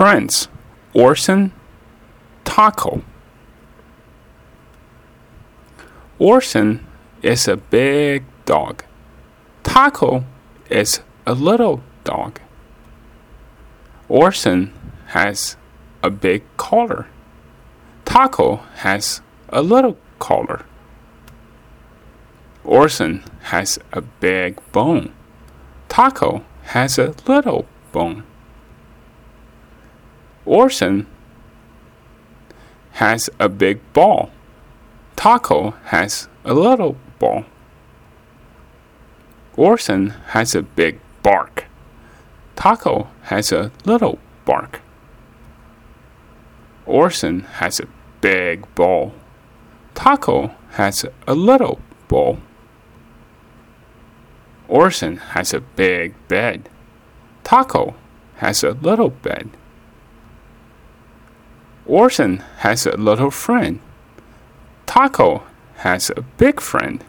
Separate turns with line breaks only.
friends Orson, Taco. Orson is a big dog. Taco is a little dog. Orson has a big collar. Taco has a little collar. Orson has a big bone. Taco has a little bone. Orson has a big ball. Taco has a little ball. Orson has a big bark. Taco has a little bark. Orson has a big ball. Taco has a little ball. Orson has a big bed. Taco has a little bed. Orson has a little friend. Taco has a big friend.